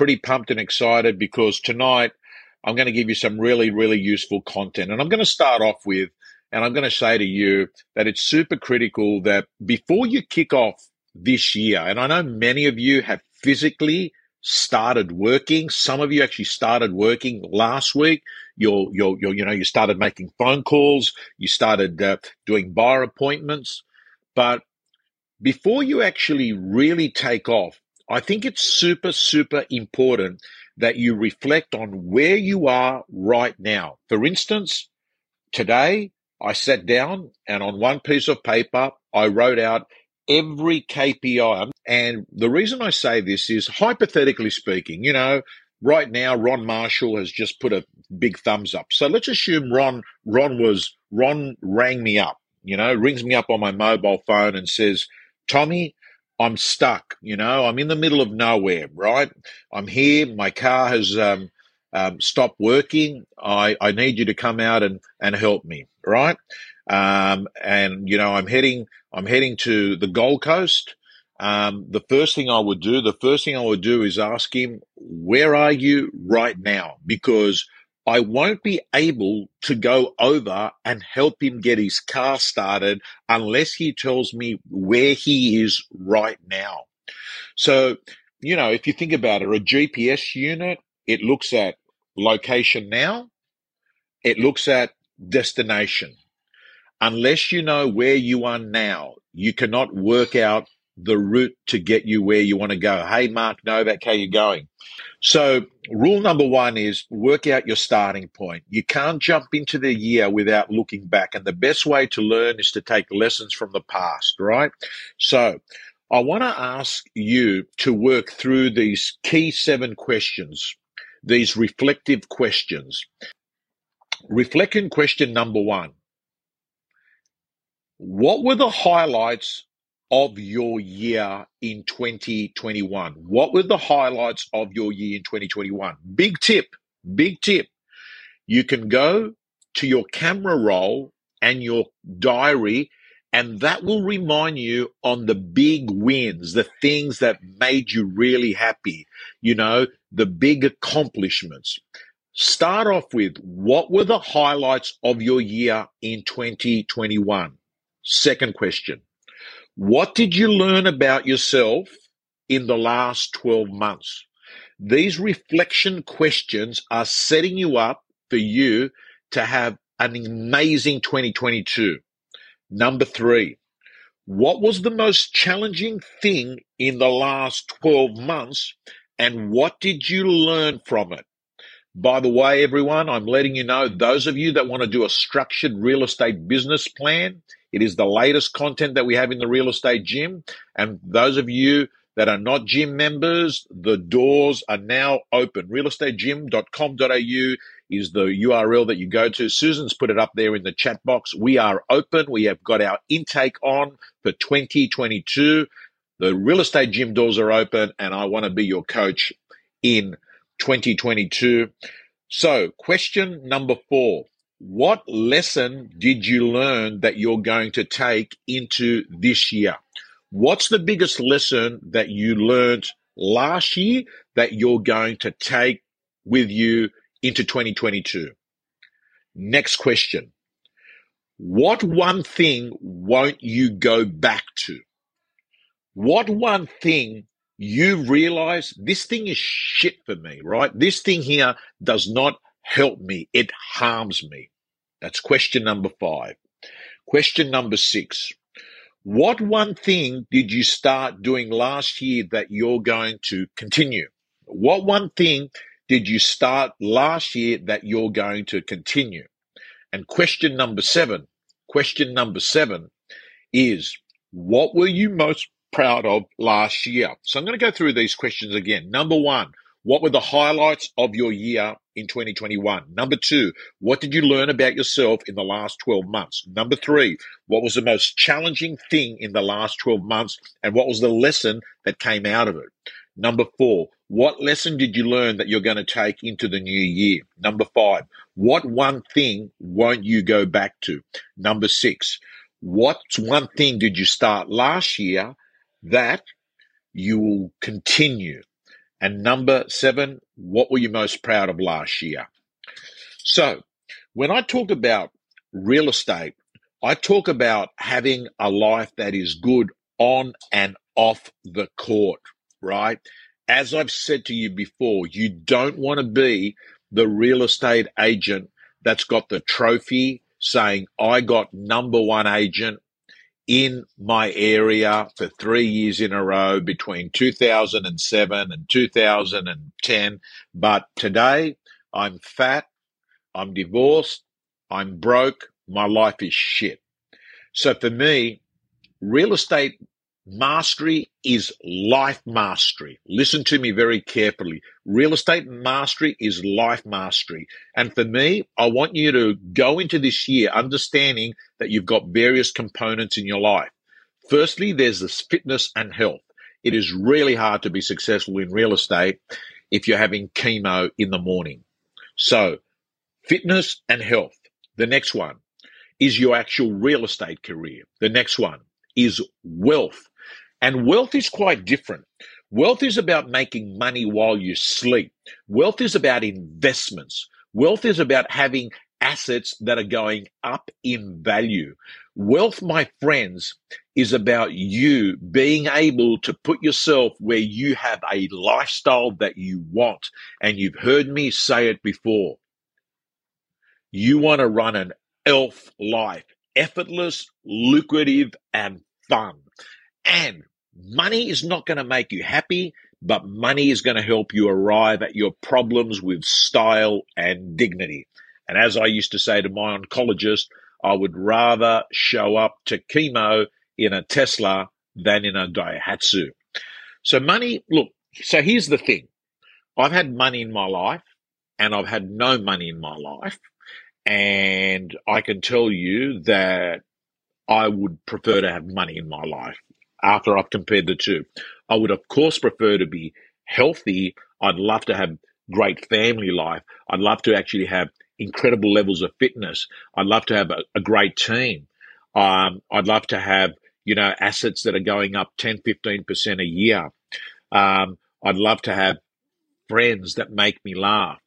pretty pumped and excited because tonight I'm going to give you some really, really useful content. And I'm going to start off with, and I'm going to say to you that it's super critical that before you kick off this year, and I know many of you have physically started working. Some of you actually started working last week. You're, you're, you're you know, you started making phone calls. You started uh, doing bar appointments. But before you actually really take off, I think it's super, super important that you reflect on where you are right now. For instance, today I sat down and on one piece of paper, I wrote out every KPI. And the reason I say this is hypothetically speaking, you know, right now Ron Marshall has just put a big thumbs up. So let's assume Ron Ron was Ron rang me up, you know, rings me up on my mobile phone and says, Tommy, I'm stuck, you know, I'm in the middle of nowhere, right? I'm here, my car has um, um, stopped working. I, I need you to come out and, and help me, right? Um, and you know, I'm heading I'm heading to the Gold Coast. Um, the first thing I would do, the first thing I would do is ask him, "Where are you right now?" Because I won't be able to go over and help him get his car started unless he tells me where he is right now. So, you know, if you think about it, a GPS unit, it looks at location now, it looks at destination unless you know where you are now, you cannot work out the route to get you where you want to go. Hey, Mark Novak, how you going? So, rule number one is work out your starting point. You can't jump into the year without looking back. And the best way to learn is to take lessons from the past, right? So, I want to ask you to work through these key seven questions, these reflective questions. Reflecting question number one what were the highlights of your year in 2021? What were the highlights of your year in 2021? Big tip, big tip. You can go to your camera roll and your diary, and that will remind you on the big wins, the things that made you really happy, you know, the big accomplishments. Start off with what were the highlights of your year in 2021? Second question What did you learn about yourself in the last 12 months? These reflection questions are setting you up for you to have an amazing 2022. Number three, what was the most challenging thing in the last 12 months and what did you learn from it? By the way, everyone, I'm letting you know those of you that want to do a structured real estate business plan, it is the latest content that we have in the real estate gym. And those of you that are not gym members, the doors are now open. Realestategym.com.au is the URL that you go to. Susan's put it up there in the chat box. We are open. We have got our intake on for 2022. The real estate gym doors are open, and I want to be your coach in 2022. So, question number four What lesson did you learn that you're going to take into this year? What's the biggest lesson that you learned last year that you're going to take with you into 2022? Next question. What one thing won't you go back to? What one thing you realize this thing is shit for me, right? This thing here does not help me. It harms me. That's question number five. Question number six. What one thing did you start doing last year that you're going to continue? What one thing did you start last year that you're going to continue? And question number seven, question number seven is what were you most proud of last year? So I'm going to go through these questions again. Number one, what were the highlights of your year in 2021? Number two, what did you learn about yourself in the last 12 months? Number three, what was the most challenging thing in the last 12 months and what was the lesson that came out of it? Number four, what lesson did you learn that you're going to take into the new year? Number five, what one thing won't you go back to? Number six, what one thing did you start last year that you will continue. And number seven, what were you most proud of last year? So, when I talk about real estate, I talk about having a life that is good on and off the court, right? As I've said to you before, you don't want to be the real estate agent that's got the trophy saying, I got number one agent in my area for three years in a row between 2007 and 2010. But today I'm fat, I'm divorced, I'm broke, my life is shit. So for me, real estate Mastery is life mastery. Listen to me very carefully. Real estate mastery is life mastery. And for me, I want you to go into this year understanding that you've got various components in your life. Firstly, there's this fitness and health. It is really hard to be successful in real estate if you're having chemo in the morning. So, fitness and health. The next one is your actual real estate career. The next one is wealth. And wealth is quite different. Wealth is about making money while you sleep. Wealth is about investments. Wealth is about having assets that are going up in value. Wealth, my friends, is about you being able to put yourself where you have a lifestyle that you want. And you've heard me say it before. You want to run an elf life, effortless, lucrative, and fun. And money is not going to make you happy, but money is going to help you arrive at your problems with style and dignity. And as I used to say to my oncologist, I would rather show up to chemo in a Tesla than in a Daihatsu. So money, look, so here's the thing. I've had money in my life and I've had no money in my life. And I can tell you that I would prefer to have money in my life after I've compared the two. I would, of course, prefer to be healthy. I'd love to have great family life. I'd love to actually have incredible levels of fitness. I'd love to have a, a great team. Um, I'd love to have, you know, assets that are going up 10, 15% a year. Um, I'd love to have friends that make me laugh.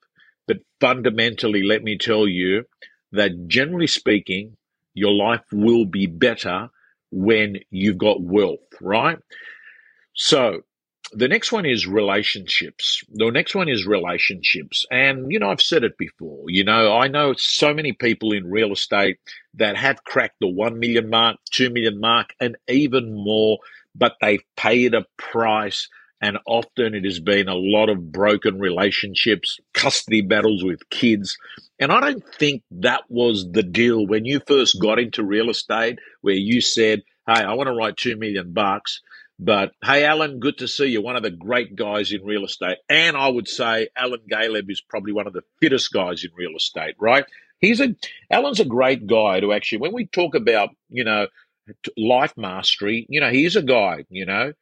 But fundamentally, let me tell you that generally speaking, your life will be better when you've got wealth, right? So the next one is relationships. The next one is relationships. And, you know, I've said it before. You know, I know so many people in real estate that have cracked the 1 million mark, 2 million mark, and even more, but they've paid a price. And often it has been a lot of broken relationships, custody battles with kids. And I don't think that was the deal when you first got into real estate, where you said, Hey, I want to write two million bucks. But hey, Alan, good to see you. One of the great guys in real estate. And I would say Alan Galeb is probably one of the fittest guys in real estate, right? He's a, Alan's a great guy to actually, when we talk about, you know, life mastery, you know, he's a guy, you know,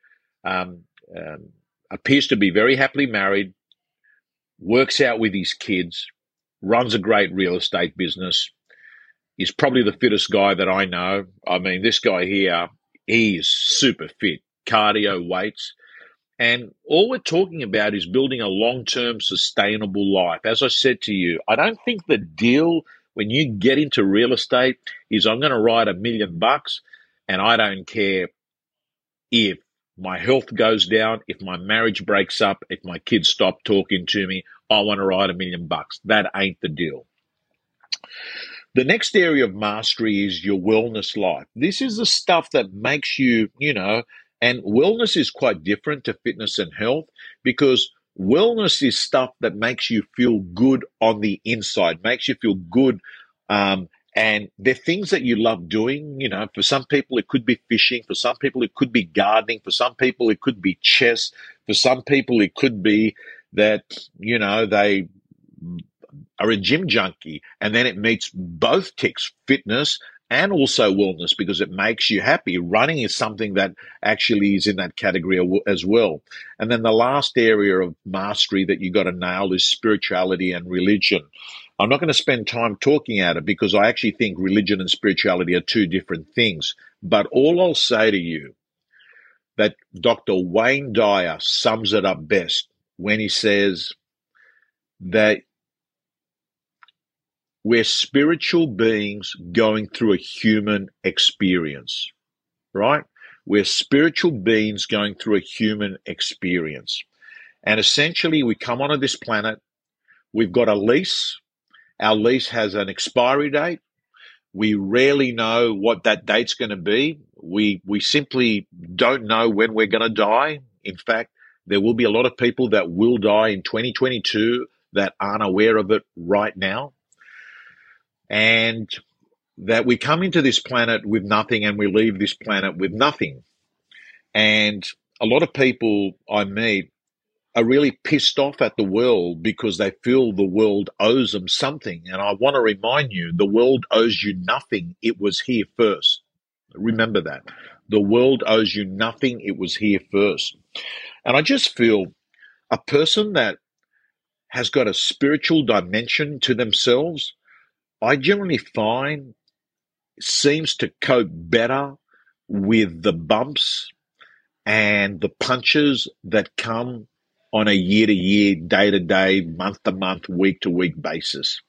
um, um, appears to be very happily married, works out with his kids, runs a great real estate business. He's probably the fittest guy that I know. I mean, this guy here, he is super fit, cardio, weights. And all we're talking about is building a long term sustainable life. As I said to you, I don't think the deal when you get into real estate is I'm going to write a million bucks and I don't care if my health goes down, if my marriage breaks up, if my kids stop talking to me, I want to write a million bucks. That ain't the deal. The next area of mastery is your wellness life. This is the stuff that makes you, you know, and wellness is quite different to fitness and health because wellness is stuff that makes you feel good on the inside, makes you feel good. Um, and they're things that you love doing. You know, for some people, it could be fishing. For some people, it could be gardening. For some people, it could be chess. For some people, it could be that, you know, they are a gym junkie and then it meets both ticks fitness and also wellness because it makes you happy. Running is something that actually is in that category as well. And then the last area of mastery that you got to nail is spirituality and religion. I'm not going to spend time talking at it because I actually think religion and spirituality are two different things. But all I'll say to you that Dr. Wayne Dyer sums it up best when he says that we're spiritual beings going through a human experience, right? We're spiritual beings going through a human experience. And essentially, we come onto this planet, we've got a lease. Our lease has an expiry date. We rarely know what that date's going to be. We, we simply don't know when we're going to die. In fact, there will be a lot of people that will die in 2022 that aren't aware of it right now and that we come into this planet with nothing and we leave this planet with nothing. And a lot of people I meet are really pissed off at the world because they feel the world owes them something. And I want to remind you the world owes you nothing. It was here first. Remember that. The world owes you nothing. It was here first. And I just feel a person that has got a spiritual dimension to themselves I generally find seems to cope better with the bumps and the punches that come on a year to year, day to day, month to month, week to week basis.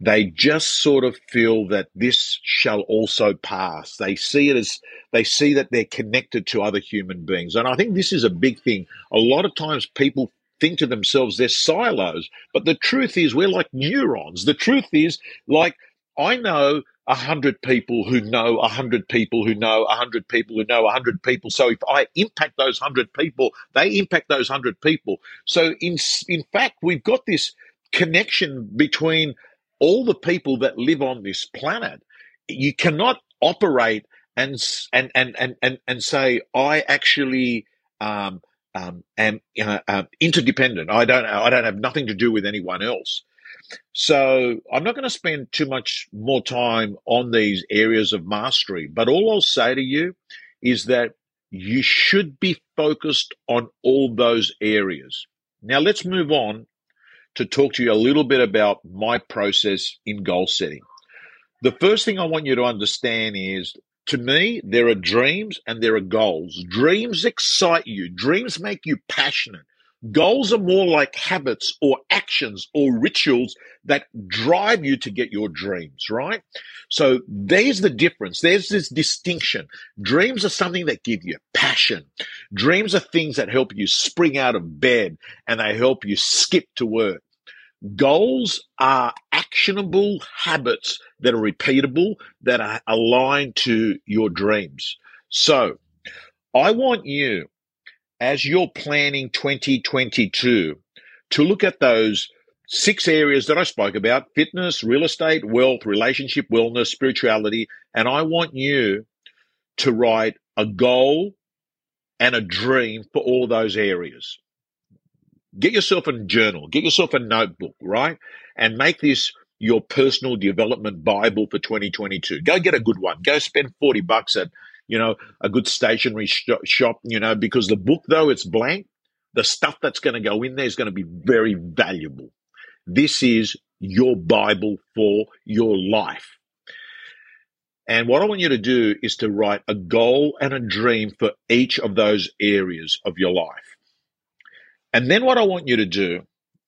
They just sort of feel that this shall also pass. They see it as they see that they're connected to other human beings. And I think this is a big thing. A lot of times people think to themselves they're silos. But the truth is, we're like neurons. The truth is, like, I know a hundred people who know a hundred people who know a hundred people who know a hundred people. So if I impact those hundred people, they impact those hundred people. So in in fact, we've got this connection between all the people that live on this planet. You cannot operate and and and and and, and say I actually um, um, am uh, uh, interdependent. I don't I don't have nothing to do with anyone else. So I'm not going to spend too much more time on these areas of mastery. But all I'll say to you is that you should be focused on all those areas. Now let's move on to talk to you a little bit about my process in goal setting. The first thing I want you to understand is to me, there are dreams and there are goals. Dreams excite you, dreams make you passionate. Goals are more like habits or actions or rituals that drive you to get your dreams, right? So there's the difference. There's this distinction. Dreams are something that give you passion. Dreams are things that help you spring out of bed and they help you skip to work. Goals are actionable habits that are repeatable, that are aligned to your dreams. So I want you, as you're planning 2022, to look at those six areas that I spoke about fitness, real estate, wealth, relationship, wellness, spirituality. And I want you to write a goal and a dream for all those areas. Get yourself a journal, get yourself a notebook, right? And make this your personal development Bible for 2022. Go get a good one. Go spend 40 bucks at, you know, a good stationery sh- shop, you know, because the book, though it's blank, the stuff that's going to go in there is going to be very valuable. This is your Bible for your life. And what I want you to do is to write a goal and a dream for each of those areas of your life. And then what I want you to do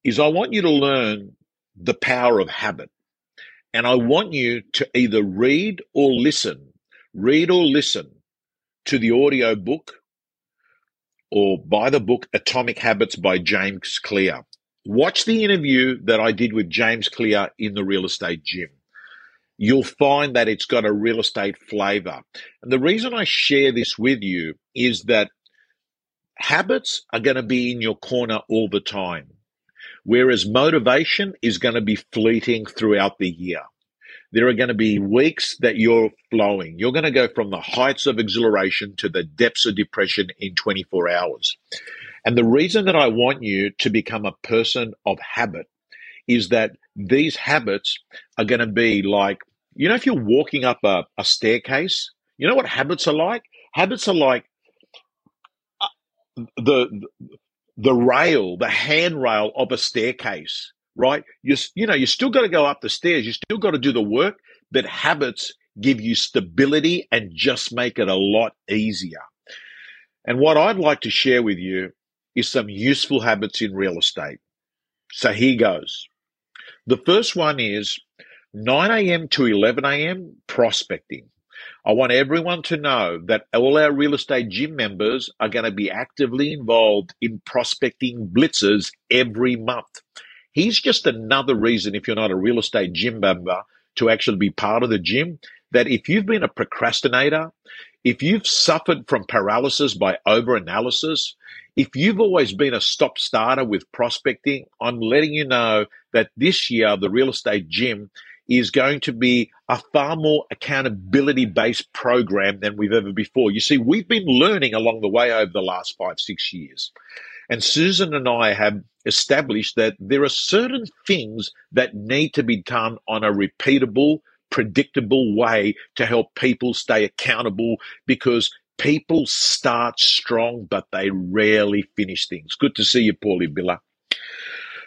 is I want you to learn the power of habit. And I want you to either read or listen, read or listen to the audio book or buy the book Atomic Habits by James Clear. Watch the interview that I did with James Clear in the real estate gym. You'll find that it's got a real estate flavor. And the reason I share this with you is that habits are going to be in your corner all the time, whereas motivation is going to be fleeting throughout the year. There are going to be weeks that you're flowing. You're going to go from the heights of exhilaration to the depths of depression in 24 hours. And the reason that I want you to become a person of habit is that these habits are going to be like, you know, if you're walking up a, a staircase, you know what habits are like? Habits are like uh, the the rail, the handrail of a staircase, right? You you know, you still got to go up the stairs. You still got to do the work, but habits give you stability and just make it a lot easier. And what I'd like to share with you is some useful habits in real estate. So here goes. The first one is 9 a.m. to 11 a.m. prospecting. I want everyone to know that all our real estate gym members are going to be actively involved in prospecting blitzes every month. Here's just another reason, if you're not a real estate gym member, to actually be part of the gym. That if you've been a procrastinator, if you've suffered from paralysis by overanalysis, if you've always been a stop starter with prospecting, I'm letting you know that this year the real estate gym is going to be a far more accountability based program than we've ever before. You see, we've been learning along the way over the last five, six years. And Susan and I have established that there are certain things that need to be done on a repeatable, predictable way to help people stay accountable because People start strong, but they rarely finish things. Good to see you, Paulie Biller.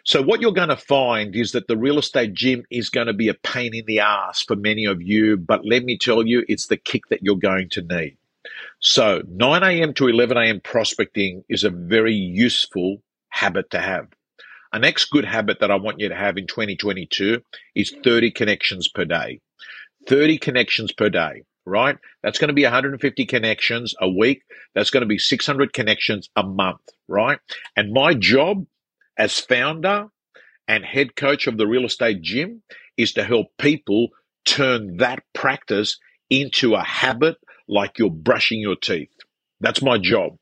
So, what you're going to find is that the real estate gym is going to be a pain in the ass for many of you, but let me tell you, it's the kick that you're going to need. So, 9 a.m. to 11 a.m. prospecting is a very useful habit to have. A next good habit that I want you to have in 2022 is 30 connections per day. 30 connections per day right? That's going to be 150 connections a week. That's going to be 600 connections a month, right? And my job as founder and head coach of the real estate gym is to help people turn that practice into a habit like you're brushing your teeth. That's my job.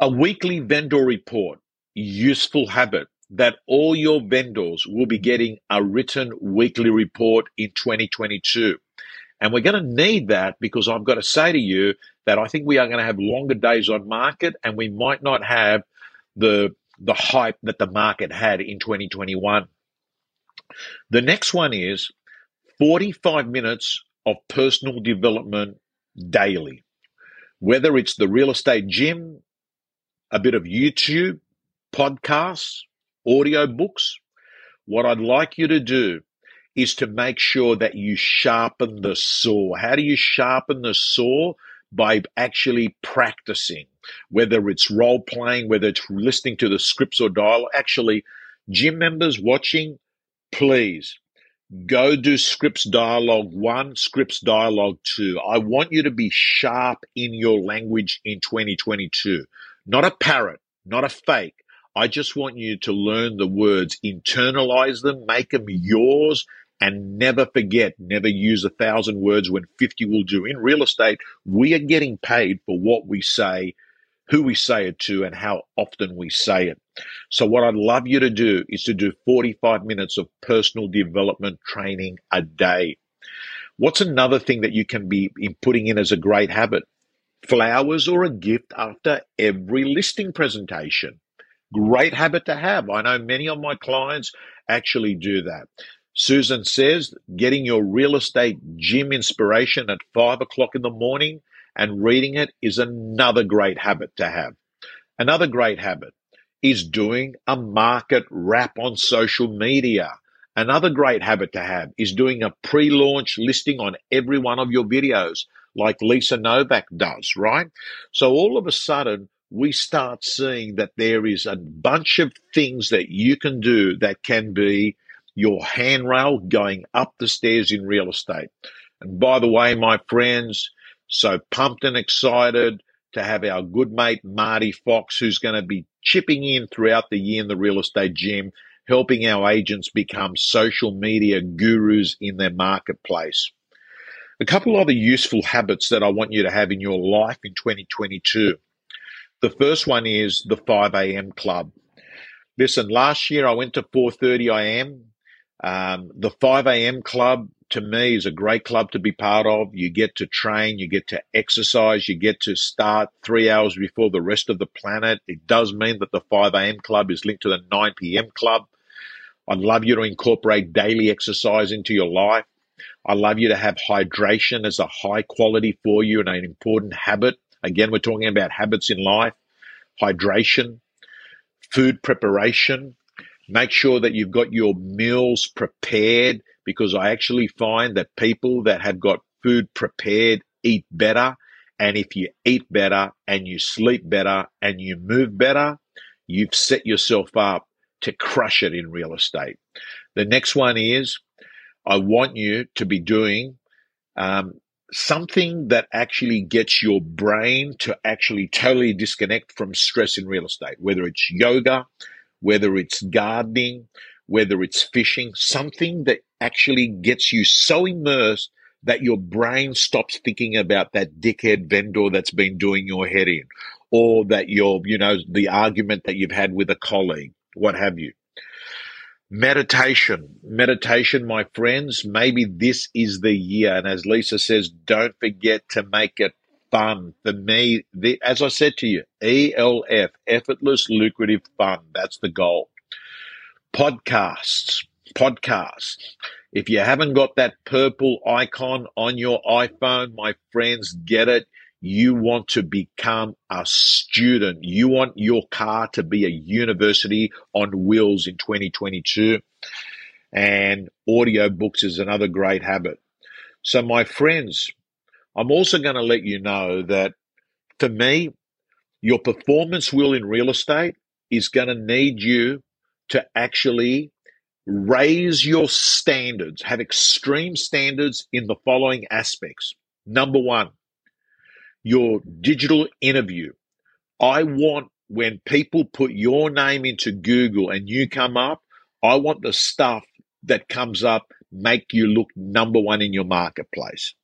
A weekly vendor report, useful habit that all your vendors will be getting a written weekly report in 2022. And we're going to need that because I've got to say to you that I think we are going to have longer days on market and we might not have the the hype that the market had in 2021. The next one is 45 minutes of personal development daily. Whether it's the real estate gym, a bit of YouTube, podcasts, audio books, what I'd like you to do is to make sure that you sharpen the saw. How do you sharpen the saw? By actually practicing, whether it's role playing, whether it's listening to the scripts or dialogue. Actually, gym members watching, please go do scripts dialogue one, scripts dialogue two. I want you to be sharp in your language in 2022, not a parrot, not a fake. I just want you to learn the words, internalize them, make them yours, and never forget, never use a thousand words when 50 will do. In real estate, we are getting paid for what we say, who we say it to, and how often we say it. So, what I'd love you to do is to do 45 minutes of personal development training a day. What's another thing that you can be putting in as a great habit? Flowers or a gift after every listing presentation. Great habit to have. I know many of my clients actually do that. Susan says getting your real estate gym inspiration at five o'clock in the morning and reading it is another great habit to have. Another great habit is doing a market wrap on social media. Another great habit to have is doing a pre launch listing on every one of your videos, like Lisa Novak does, right? So all of a sudden, we start seeing that there is a bunch of things that you can do that can be your handrail going up the stairs in real estate. And by the way, my friends, so pumped and excited to have our good mate Marty Fox, who's going to be chipping in throughout the year in the real estate gym, helping our agents become social media gurus in their marketplace. A couple other useful habits that I want you to have in your life in 2022. The first one is the 5 a.m. club. Listen, last year I went to 4:30 a.m. Um, the 5 a.m. club to me is a great club to be part of. You get to train, you get to exercise, you get to start three hours before the rest of the planet. It does mean that the 5 a.m. club is linked to the 9 p.m. club. I'd love you to incorporate daily exercise into your life. I love you to have hydration as a high quality for you and an important habit. Again, we're talking about habits in life, hydration, food preparation, Make sure that you've got your meals prepared because I actually find that people that have got food prepared eat better And if you eat better and you sleep better and you move better, you've set yourself up to crush it in real estate. The next one is I want you to be doing um, something that actually gets your brain to actually totally disconnect from stress in real estate, whether it's yoga, whether it's gardening, whether it's fishing, something that actually gets you so immersed that your brain stops thinking about that dickhead vendor that's been doing your head in, or that you're, you know, the argument that you've had with a colleague, what have you. Meditation, meditation, my friends. Maybe this is the year. And as Lisa says, don't forget to make it fun. For me, the, as I said to you, ELF, effortless, lucrative fun. That's the goal. Podcasts, podcasts. If you haven't got that purple icon on your iPhone, my friends, get it. You want to become a student. You want your car to be a university on wheels in 2022. And audiobooks is another great habit. So, my friends, I'm also going to let you know that for me, your performance will in real estate is going to need you to actually raise your standards, have extreme standards in the following aspects. Number one, your digital interview. I want when people put your name into Google and you come up, I want the stuff that comes up make you look number one in your marketplace.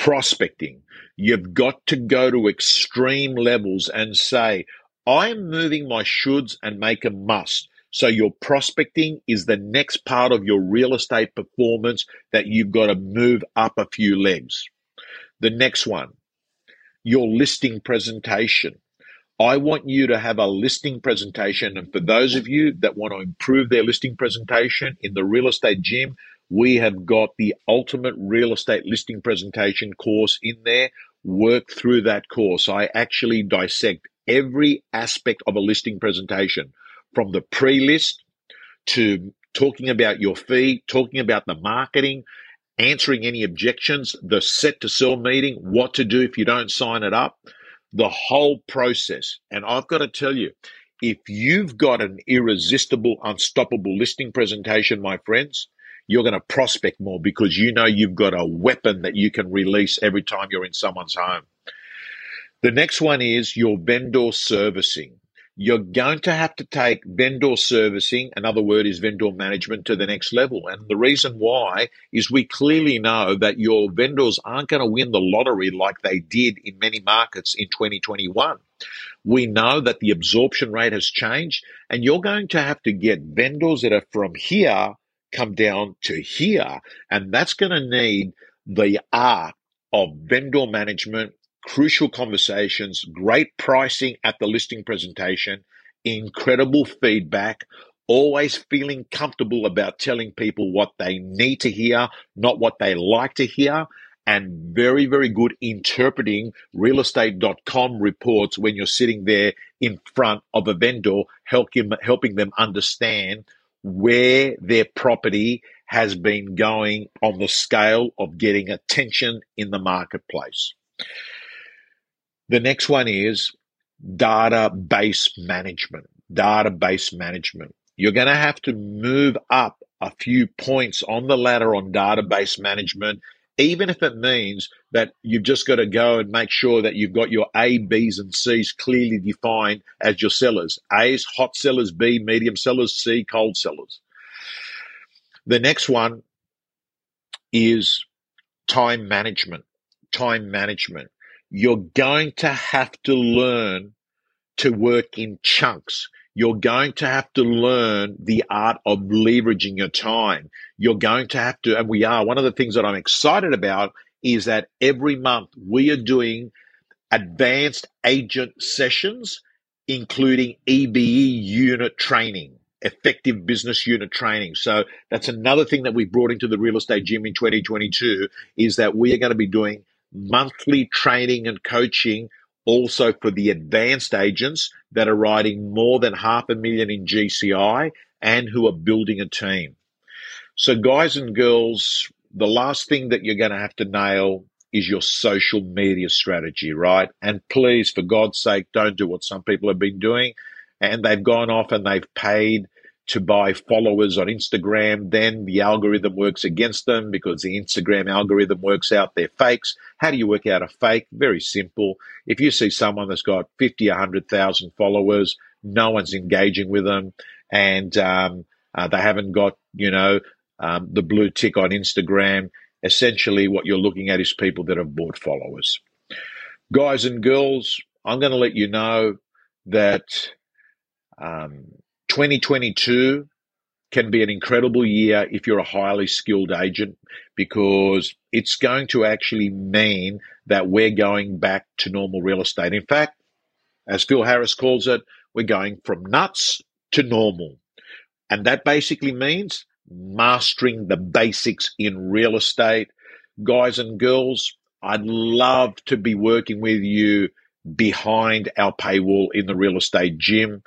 Prospecting. You've got to go to extreme levels and say, I'm moving my shoulds and make a must. So your prospecting is the next part of your real estate performance that you've got to move up a few legs. The next one, your listing presentation. I want you to have a listing presentation. And for those of you that want to improve their listing presentation in the real estate gym, we have got the ultimate real estate listing presentation course in there. Work through that course. I actually dissect every aspect of a listing presentation from the pre list to talking about your fee, talking about the marketing, answering any objections, the set to sell meeting, what to do if you don't sign it up, the whole process. And I've got to tell you, if you've got an irresistible, unstoppable listing presentation, my friends, you're going to prospect more because you know you've got a weapon that you can release every time you're in someone's home. The next one is your vendor servicing you're going to have to take vendor servicing, another word is vendor management, to the next level. And the reason why is we clearly know that your vendors aren't going to win the lottery like they did in many markets in 2021. We know that the absorption rate has changed, and you're going to have to get vendors that are from here come down to here. And that's going to need the art of vendor management crucial conversations, great pricing at the listing presentation, incredible feedback, always feeling comfortable about telling people what they need to hear, not what they like to hear, and very, very good interpreting realestate.com reports when you're sitting there in front of a vendor, helping, helping them understand where their property has been going on the scale of getting attention in the marketplace. The next one is database management. Database management. You're going to have to move up a few points on the ladder on database management, even if it means that you've just got to go and make sure that you've got your A, B's, and C's clearly defined as your sellers. A's, hot sellers, B, medium sellers, C, cold sellers. The next one is time management. Time management you're going to have to learn to work in chunks. You're going to have to learn the art of leveraging your time. You're going to have to, and we are. One of the things that I'm excited about is that every month we are doing advanced agent sessions, including EBU unit training, effective business unit training. So that's another thing that we brought into the real estate gym in 2022 is that we are going to be doing monthly training and coaching also for the advanced agents that are writing more than half a million in GCI and who are building a team. So, guys and girls, the last thing that you're going to have to nail is your social media strategy, right? And please, for God's sake, don't do what some people have been doing. And they've gone off and they've paid to buy followers on Instagram. Then the algorithm works against them because the Instagram algorithm works out they're fakes. How do you work out a fake? Very simple. If you see someone that's got 50, 100,000 followers, no one's engaging with them, and um, uh, they haven't got, you know, um, the blue tick on Instagram, essentially what you're looking at is people that have bought followers. Guys and girls, I'm going to let you know that um, 2022 can be an incredible year if you're a highly skilled agent because it's going to actually mean that we're going back to normal real estate. In fact, as Phil Harris calls it, we're going from nuts to normal. And that basically means mastering the basics in real estate. Guys and girls, I'd love to be working with you behind our paywall in the real estate gym.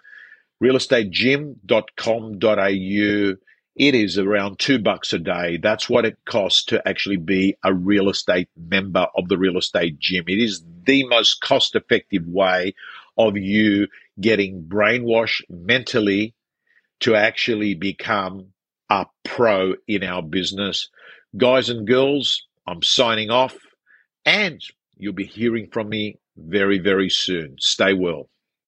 Realestategym.com.au. It is around two bucks a day. That's what it costs to actually be a real estate member of the real estate gym. It is the most cost effective way of you getting brainwashed mentally to actually become a pro in our business. Guys and girls, I'm signing off and you'll be hearing from me very, very soon. Stay well.